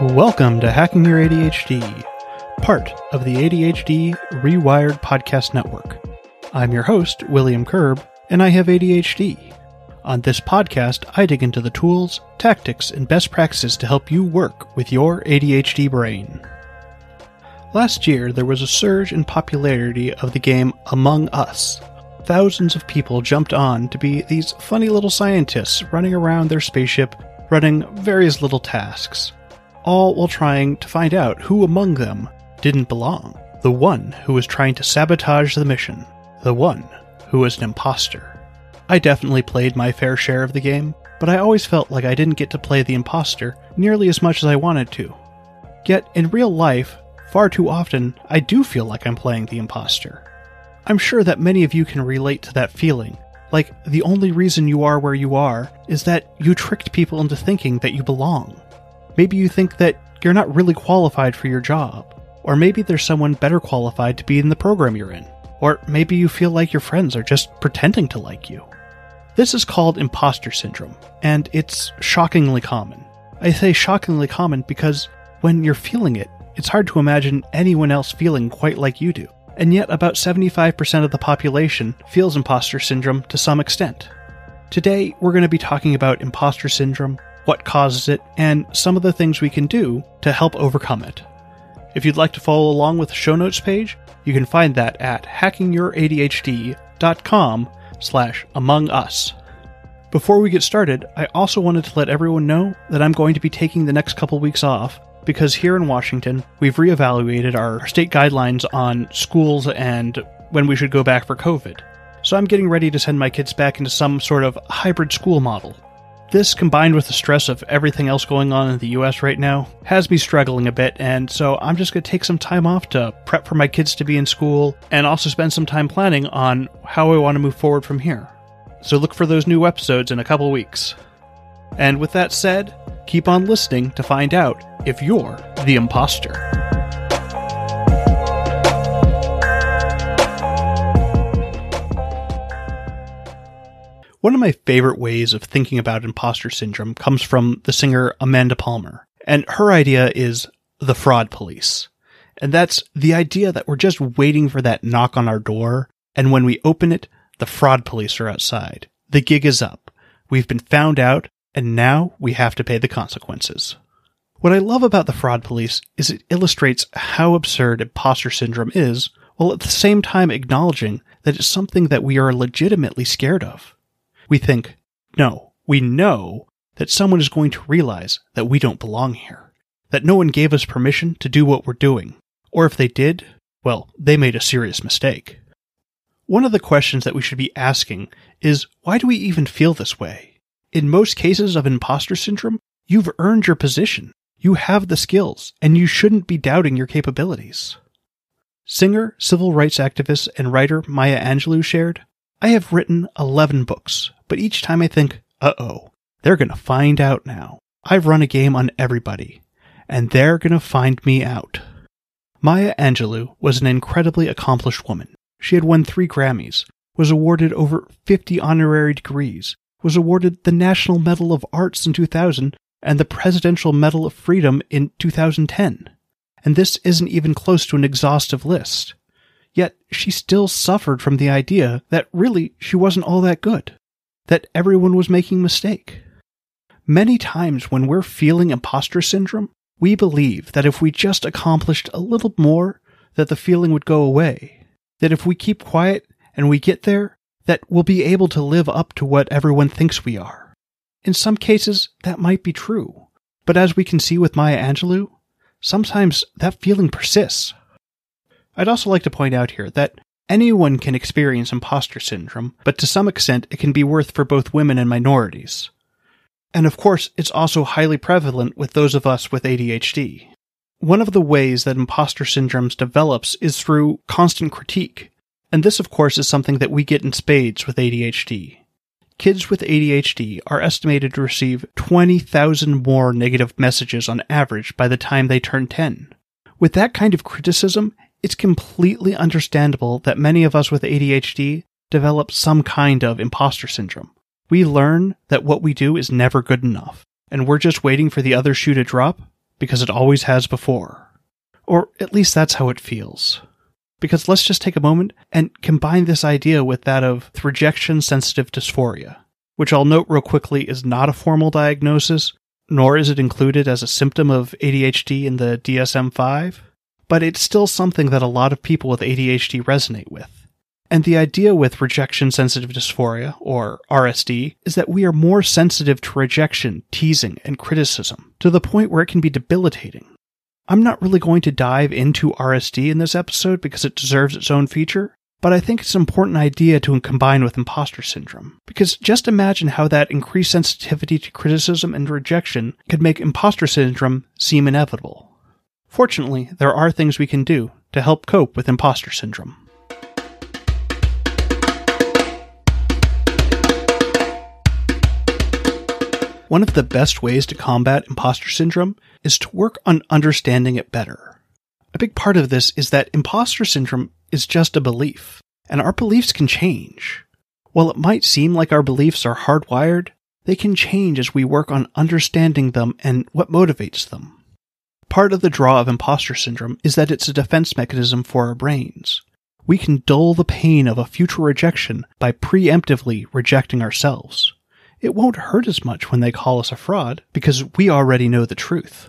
Welcome to Hacking Your ADHD, part of the ADHD Rewired Podcast Network. I'm your host, William Curb, and I have ADHD. On this podcast, I dig into the tools, tactics, and best practices to help you work with your ADHD brain. Last year, there was a surge in popularity of the game Among Us. Thousands of people jumped on to be these funny little scientists running around their spaceship, running various little tasks, all while trying to find out who among them didn't belong. The one who was trying to sabotage the mission, the one who was an imposter. I definitely played my fair share of the game, but I always felt like I didn't get to play the imposter nearly as much as I wanted to. Yet, in real life, far too often, I do feel like I'm playing the imposter. I'm sure that many of you can relate to that feeling. Like, the only reason you are where you are is that you tricked people into thinking that you belong. Maybe you think that you're not really qualified for your job, or maybe there's someone better qualified to be in the program you're in, or maybe you feel like your friends are just pretending to like you. This is called imposter syndrome, and it's shockingly common. I say shockingly common because when you're feeling it, it's hard to imagine anyone else feeling quite like you do. And yet, about 75% of the population feels imposter syndrome to some extent. Today, we're going to be talking about imposter syndrome, what causes it, and some of the things we can do to help overcome it. If you'd like to follow along with the show notes page, you can find that at hackingyouradhd.com slash among us. Before we get started, I also wanted to let everyone know that I'm going to be taking the next couple weeks off because here in Washington, we've reevaluated our state guidelines on schools and when we should go back for COVID. So I'm getting ready to send my kids back into some sort of hybrid school model. This, combined with the stress of everything else going on in the US right now, has me struggling a bit, and so I'm just going to take some time off to prep for my kids to be in school and also spend some time planning on how I want to move forward from here. So look for those new episodes in a couple weeks. And with that said, keep on listening to find out if you're the imposter. One of my favorite ways of thinking about imposter syndrome comes from the singer Amanda Palmer. And her idea is the fraud police. And that's the idea that we're just waiting for that knock on our door. And when we open it, the fraud police are outside. The gig is up. We've been found out and now we have to pay the consequences. What I love about the fraud police is it illustrates how absurd imposter syndrome is, while at the same time acknowledging that it's something that we are legitimately scared of. We think, no, we know that someone is going to realize that we don't belong here, that no one gave us permission to do what we're doing, or if they did, well, they made a serious mistake. One of the questions that we should be asking is why do we even feel this way? In most cases of imposter syndrome, you've earned your position. You have the skills, and you shouldn't be doubting your capabilities. Singer, civil rights activist, and writer Maya Angelou shared, I have written 11 books, but each time I think, uh oh, they're gonna find out now. I've run a game on everybody, and they're gonna find me out. Maya Angelou was an incredibly accomplished woman. She had won three Grammys, was awarded over 50 honorary degrees, was awarded the National Medal of Arts in 2000 and the Presidential Medal of Freedom in 2010. And this isn't even close to an exhaustive list. Yet she still suffered from the idea that really she wasn't all that good, that everyone was making mistake. Many times when we're feeling imposter syndrome, we believe that if we just accomplished a little more, that the feeling would go away. That if we keep quiet and we get there, that we'll be able to live up to what everyone thinks we are. In some cases, that might be true. But as we can see with Maya Angelou, sometimes that feeling persists. I'd also like to point out here that anyone can experience imposter syndrome, but to some extent it can be worse for both women and minorities. And of course, it's also highly prevalent with those of us with ADHD. One of the ways that imposter syndrome develops is through constant critique, and this, of course, is something that we get in spades with ADHD. Kids with ADHD are estimated to receive 20,000 more negative messages on average by the time they turn 10. With that kind of criticism, it's completely understandable that many of us with ADHD develop some kind of imposter syndrome. We learn that what we do is never good enough, and we're just waiting for the other shoe to drop, because it always has before. Or at least that's how it feels. Because let's just take a moment and combine this idea with that of rejection sensitive dysphoria, which I'll note real quickly is not a formal diagnosis, nor is it included as a symptom of ADHD in the DSM 5, but it's still something that a lot of people with ADHD resonate with. And the idea with rejection sensitive dysphoria, or RSD, is that we are more sensitive to rejection, teasing, and criticism, to the point where it can be debilitating. I'm not really going to dive into RSD in this episode because it deserves its own feature, but I think it's an important idea to combine with imposter syndrome. Because just imagine how that increased sensitivity to criticism and rejection could make imposter syndrome seem inevitable. Fortunately, there are things we can do to help cope with imposter syndrome. One of the best ways to combat imposter syndrome is to work on understanding it better. A big part of this is that imposter syndrome is just a belief, and our beliefs can change. While it might seem like our beliefs are hardwired, they can change as we work on understanding them and what motivates them. Part of the draw of imposter syndrome is that it's a defense mechanism for our brains. We can dull the pain of a future rejection by preemptively rejecting ourselves it won't hurt as much when they call us a fraud because we already know the truth.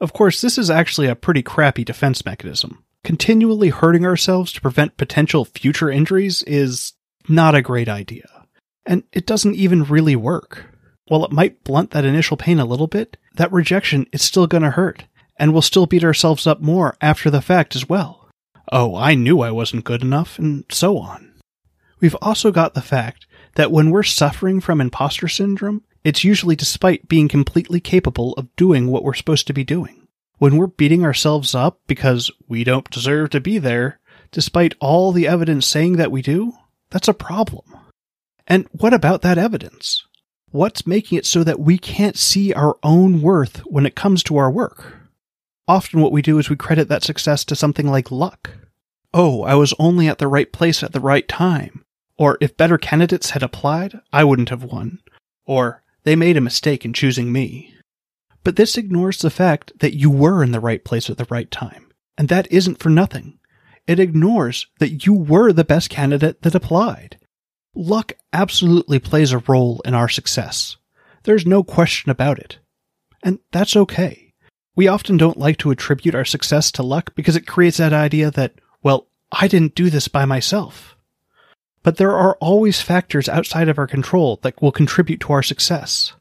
Of course, this is actually a pretty crappy defense mechanism. Continually hurting ourselves to prevent potential future injuries is not a great idea. And it doesn't even really work. While it might blunt that initial pain a little bit, that rejection is still gonna hurt, and we'll still beat ourselves up more after the fact as well. Oh, I knew I wasn't good enough, and so on. We've also got the fact that when we're suffering from imposter syndrome, it's usually despite being completely capable of doing what we're supposed to be doing. When we're beating ourselves up because we don't deserve to be there, despite all the evidence saying that we do, that's a problem. And what about that evidence? What's making it so that we can't see our own worth when it comes to our work? Often what we do is we credit that success to something like luck. Oh, I was only at the right place at the right time. Or if better candidates had applied, I wouldn't have won. Or they made a mistake in choosing me. But this ignores the fact that you were in the right place at the right time. And that isn't for nothing. It ignores that you were the best candidate that applied. Luck absolutely plays a role in our success. There's no question about it. And that's okay. We often don't like to attribute our success to luck because it creates that idea that, well, I didn't do this by myself. But there are always factors outside of our control that will contribute to our success.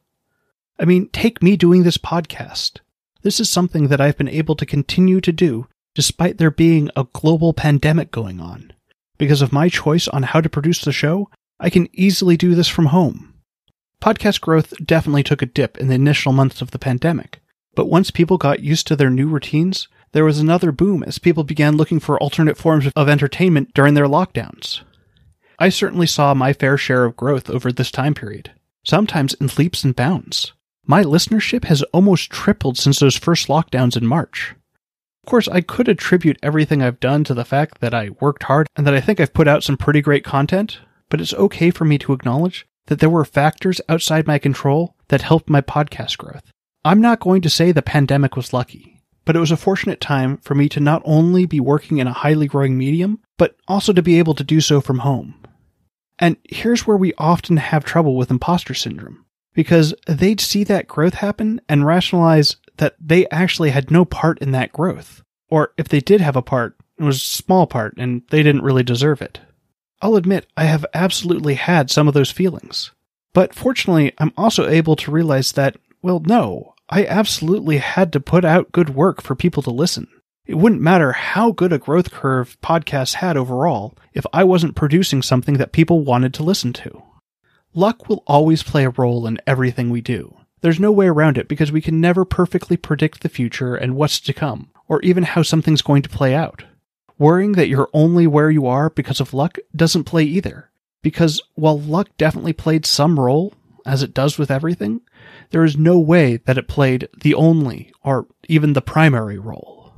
I mean, take me doing this podcast. This is something that I've been able to continue to do despite there being a global pandemic going on. Because of my choice on how to produce the show, I can easily do this from home. Podcast growth definitely took a dip in the initial months of the pandemic, but once people got used to their new routines, there was another boom as people began looking for alternate forms of entertainment during their lockdowns. I certainly saw my fair share of growth over this time period, sometimes in leaps and bounds. My listenership has almost tripled since those first lockdowns in March. Of course, I could attribute everything I've done to the fact that I worked hard and that I think I've put out some pretty great content, but it's okay for me to acknowledge that there were factors outside my control that helped my podcast growth. I'm not going to say the pandemic was lucky, but it was a fortunate time for me to not only be working in a highly growing medium, but also to be able to do so from home. And here's where we often have trouble with imposter syndrome because they'd see that growth happen and rationalize that they actually had no part in that growth. Or if they did have a part, it was a small part and they didn't really deserve it. I'll admit I have absolutely had some of those feelings. But fortunately, I'm also able to realize that, well, no, I absolutely had to put out good work for people to listen. It wouldn't matter how good a growth curve podcasts had overall if I wasn't producing something that people wanted to listen to. Luck will always play a role in everything we do. There's no way around it because we can never perfectly predict the future and what's to come, or even how something's going to play out. Worrying that you're only where you are because of luck doesn't play either. Because while luck definitely played some role, as it does with everything, there is no way that it played the only or even the primary role.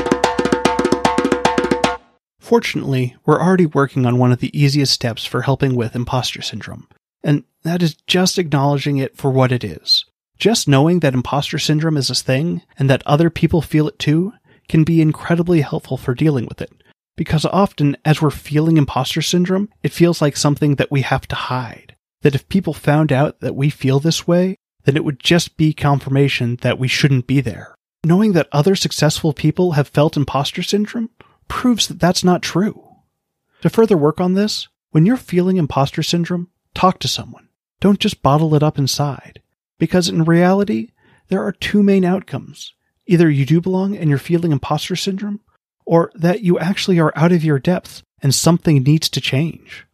Fortunately, we're already working on one of the easiest steps for helping with imposter syndrome, and that is just acknowledging it for what it is. Just knowing that imposter syndrome is a thing and that other people feel it too can be incredibly helpful for dealing with it. Because often, as we're feeling imposter syndrome, it feels like something that we have to hide. That if people found out that we feel this way, then it would just be confirmation that we shouldn't be there. Knowing that other successful people have felt imposter syndrome proves that that's not true. To further work on this, when you're feeling imposter syndrome, talk to someone. Don't just bottle it up inside. Because in reality, there are two main outcomes. Either you do belong and you're feeling imposter syndrome, or that you actually are out of your depth and something needs to change.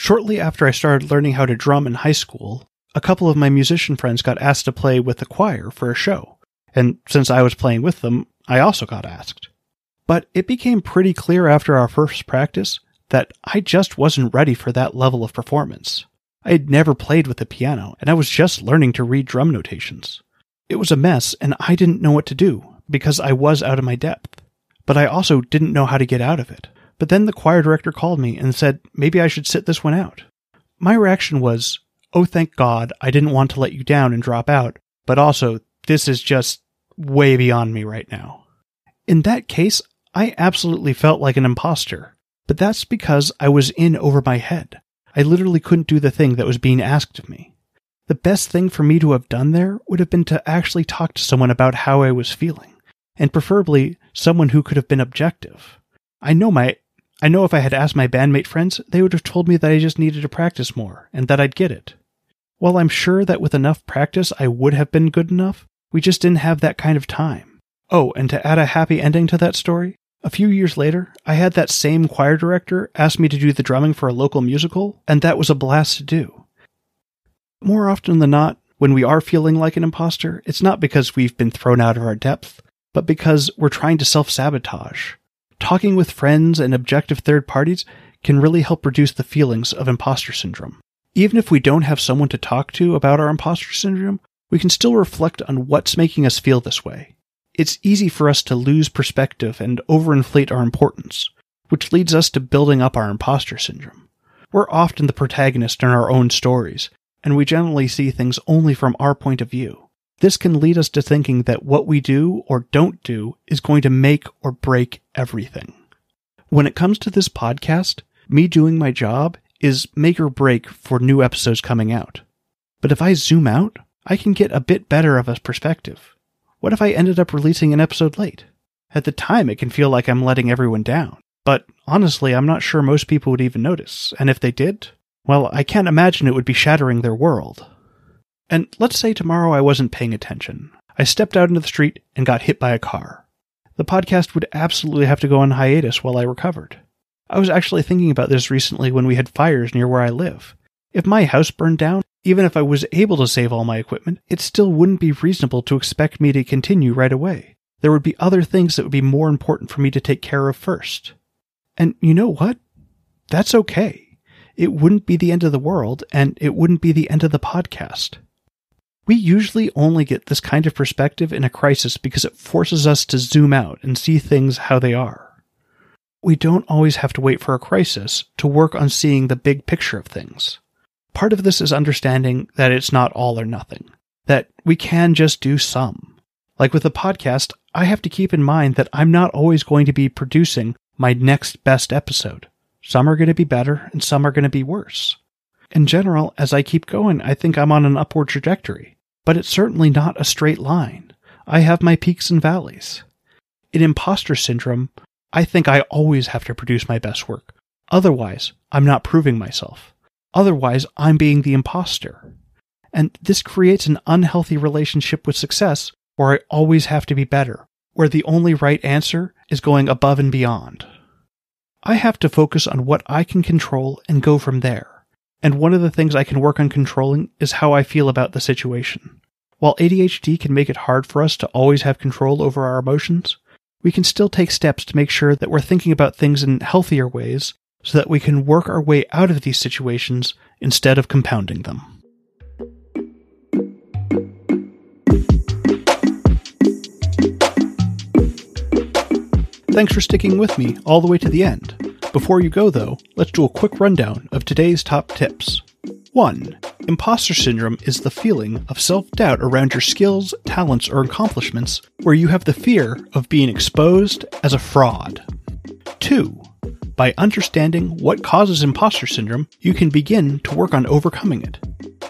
Shortly after I started learning how to drum in high school, a couple of my musician friends got asked to play with the choir for a show, and since I was playing with them, I also got asked. But it became pretty clear after our first practice that I just wasn't ready for that level of performance. I had never played with the piano, and I was just learning to read drum notations. It was a mess, and I didn't know what to do, because I was out of my depth. But I also didn't know how to get out of it. But then the choir director called me and said maybe I should sit this one out. My reaction was, oh, thank God, I didn't want to let you down and drop out, but also, this is just way beyond me right now. In that case, I absolutely felt like an imposter, but that's because I was in over my head. I literally couldn't do the thing that was being asked of me. The best thing for me to have done there would have been to actually talk to someone about how I was feeling, and preferably someone who could have been objective. I know my I know if I had asked my bandmate friends, they would have told me that I just needed to practice more and that I'd get it. While I'm sure that with enough practice I would have been good enough, we just didn't have that kind of time. Oh, and to add a happy ending to that story, a few years later, I had that same choir director ask me to do the drumming for a local musical, and that was a blast to do. More often than not, when we are feeling like an imposter, it's not because we've been thrown out of our depth, but because we're trying to self sabotage. Talking with friends and objective third parties can really help reduce the feelings of imposter syndrome. Even if we don't have someone to talk to about our imposter syndrome, we can still reflect on what's making us feel this way it's easy for us to lose perspective and overinflate our importance, which leads us to building up our imposter syndrome. We're often the protagonist in our own stories, and we generally see things only from our point of view. This can lead us to thinking that what we do or don't do is going to make or break everything. When it comes to this podcast, me doing my job is make or break for new episodes coming out. But if I zoom out, I can get a bit better of a perspective. What if I ended up releasing an episode late? At the time, it can feel like I'm letting everyone down. But honestly, I'm not sure most people would even notice. And if they did, well, I can't imagine it would be shattering their world. And let's say tomorrow I wasn't paying attention. I stepped out into the street and got hit by a car. The podcast would absolutely have to go on hiatus while I recovered. I was actually thinking about this recently when we had fires near where I live. If my house burned down, even if I was able to save all my equipment, it still wouldn't be reasonable to expect me to continue right away. There would be other things that would be more important for me to take care of first. And you know what? That's okay. It wouldn't be the end of the world, and it wouldn't be the end of the podcast. We usually only get this kind of perspective in a crisis because it forces us to zoom out and see things how they are. We don't always have to wait for a crisis to work on seeing the big picture of things. Part of this is understanding that it's not all or nothing, that we can just do some. Like with the podcast, I have to keep in mind that I'm not always going to be producing my next best episode. Some are going to be better and some are going to be worse. In general, as I keep going, I think I'm on an upward trajectory, but it's certainly not a straight line. I have my peaks and valleys. In imposter syndrome, I think I always have to produce my best work. Otherwise, I'm not proving myself. Otherwise, I'm being the imposter. And this creates an unhealthy relationship with success where I always have to be better, where the only right answer is going above and beyond. I have to focus on what I can control and go from there. And one of the things I can work on controlling is how I feel about the situation. While ADHD can make it hard for us to always have control over our emotions, we can still take steps to make sure that we're thinking about things in healthier ways so that we can work our way out of these situations instead of compounding them. Thanks for sticking with me all the way to the end. Before you go, though, let's do a quick rundown of today's top tips. 1. Imposter syndrome is the feeling of self doubt around your skills, talents, or accomplishments where you have the fear of being exposed as a fraud. 2. By understanding what causes imposter syndrome, you can begin to work on overcoming it.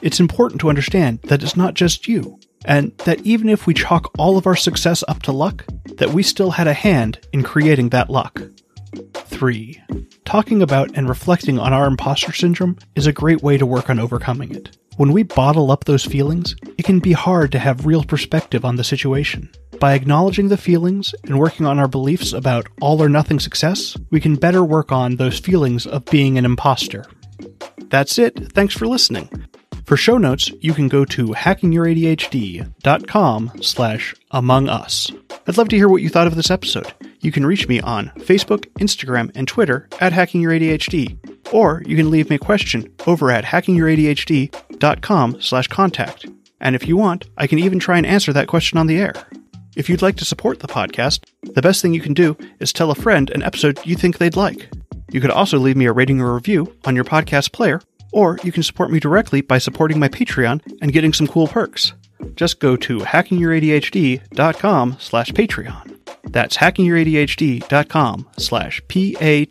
It's important to understand that it's not just you, and that even if we chalk all of our success up to luck, that we still had a hand in creating that luck. 3. Talking about and reflecting on our imposter syndrome is a great way to work on overcoming it. When we bottle up those feelings, it can be hard to have real perspective on the situation. By acknowledging the feelings and working on our beliefs about all or nothing success, we can better work on those feelings of being an imposter. That's it. Thanks for listening. For show notes, you can go to hackingyourADHD.com slash among us. I'd love to hear what you thought of this episode. You can reach me on Facebook, Instagram, and Twitter at hackingyouradhd, or you can leave me a question over at hackingyouradhd.com slash contact. And if you want, I can even try and answer that question on the air. If you'd like to support the podcast, the best thing you can do is tell a friend an episode you think they'd like. You could also leave me a rating or review on your podcast player or you can support me directly by supporting my Patreon and getting some cool perks. Just go to hackingyouradhd.com slash Patreon. That's hackingyourADHD.com slash P-A-T-R-E-O-N.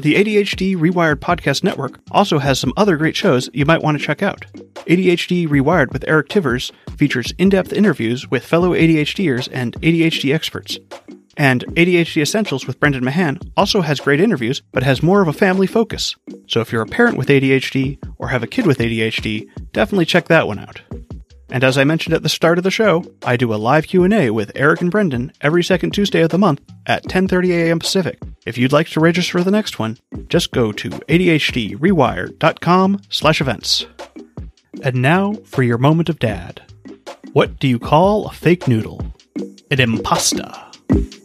The ADHD Rewired Podcast Network also has some other great shows you might want to check out. ADHD Rewired with Eric Tivers features in depth interviews with fellow ADHDers and ADHD experts. And ADHD Essentials with Brendan Mahan also has great interviews, but has more of a family focus. So if you're a parent with ADHD or have a kid with ADHD, definitely check that one out. And as I mentioned at the start of the show, I do a live Q&A with Eric and Brendan every second Tuesday of the month at 10:30 a.m. Pacific. If you'd like to register for the next one, just go to adhdrewired.com/events. And now for your moment of dad. What do you call a fake noodle? An impasta.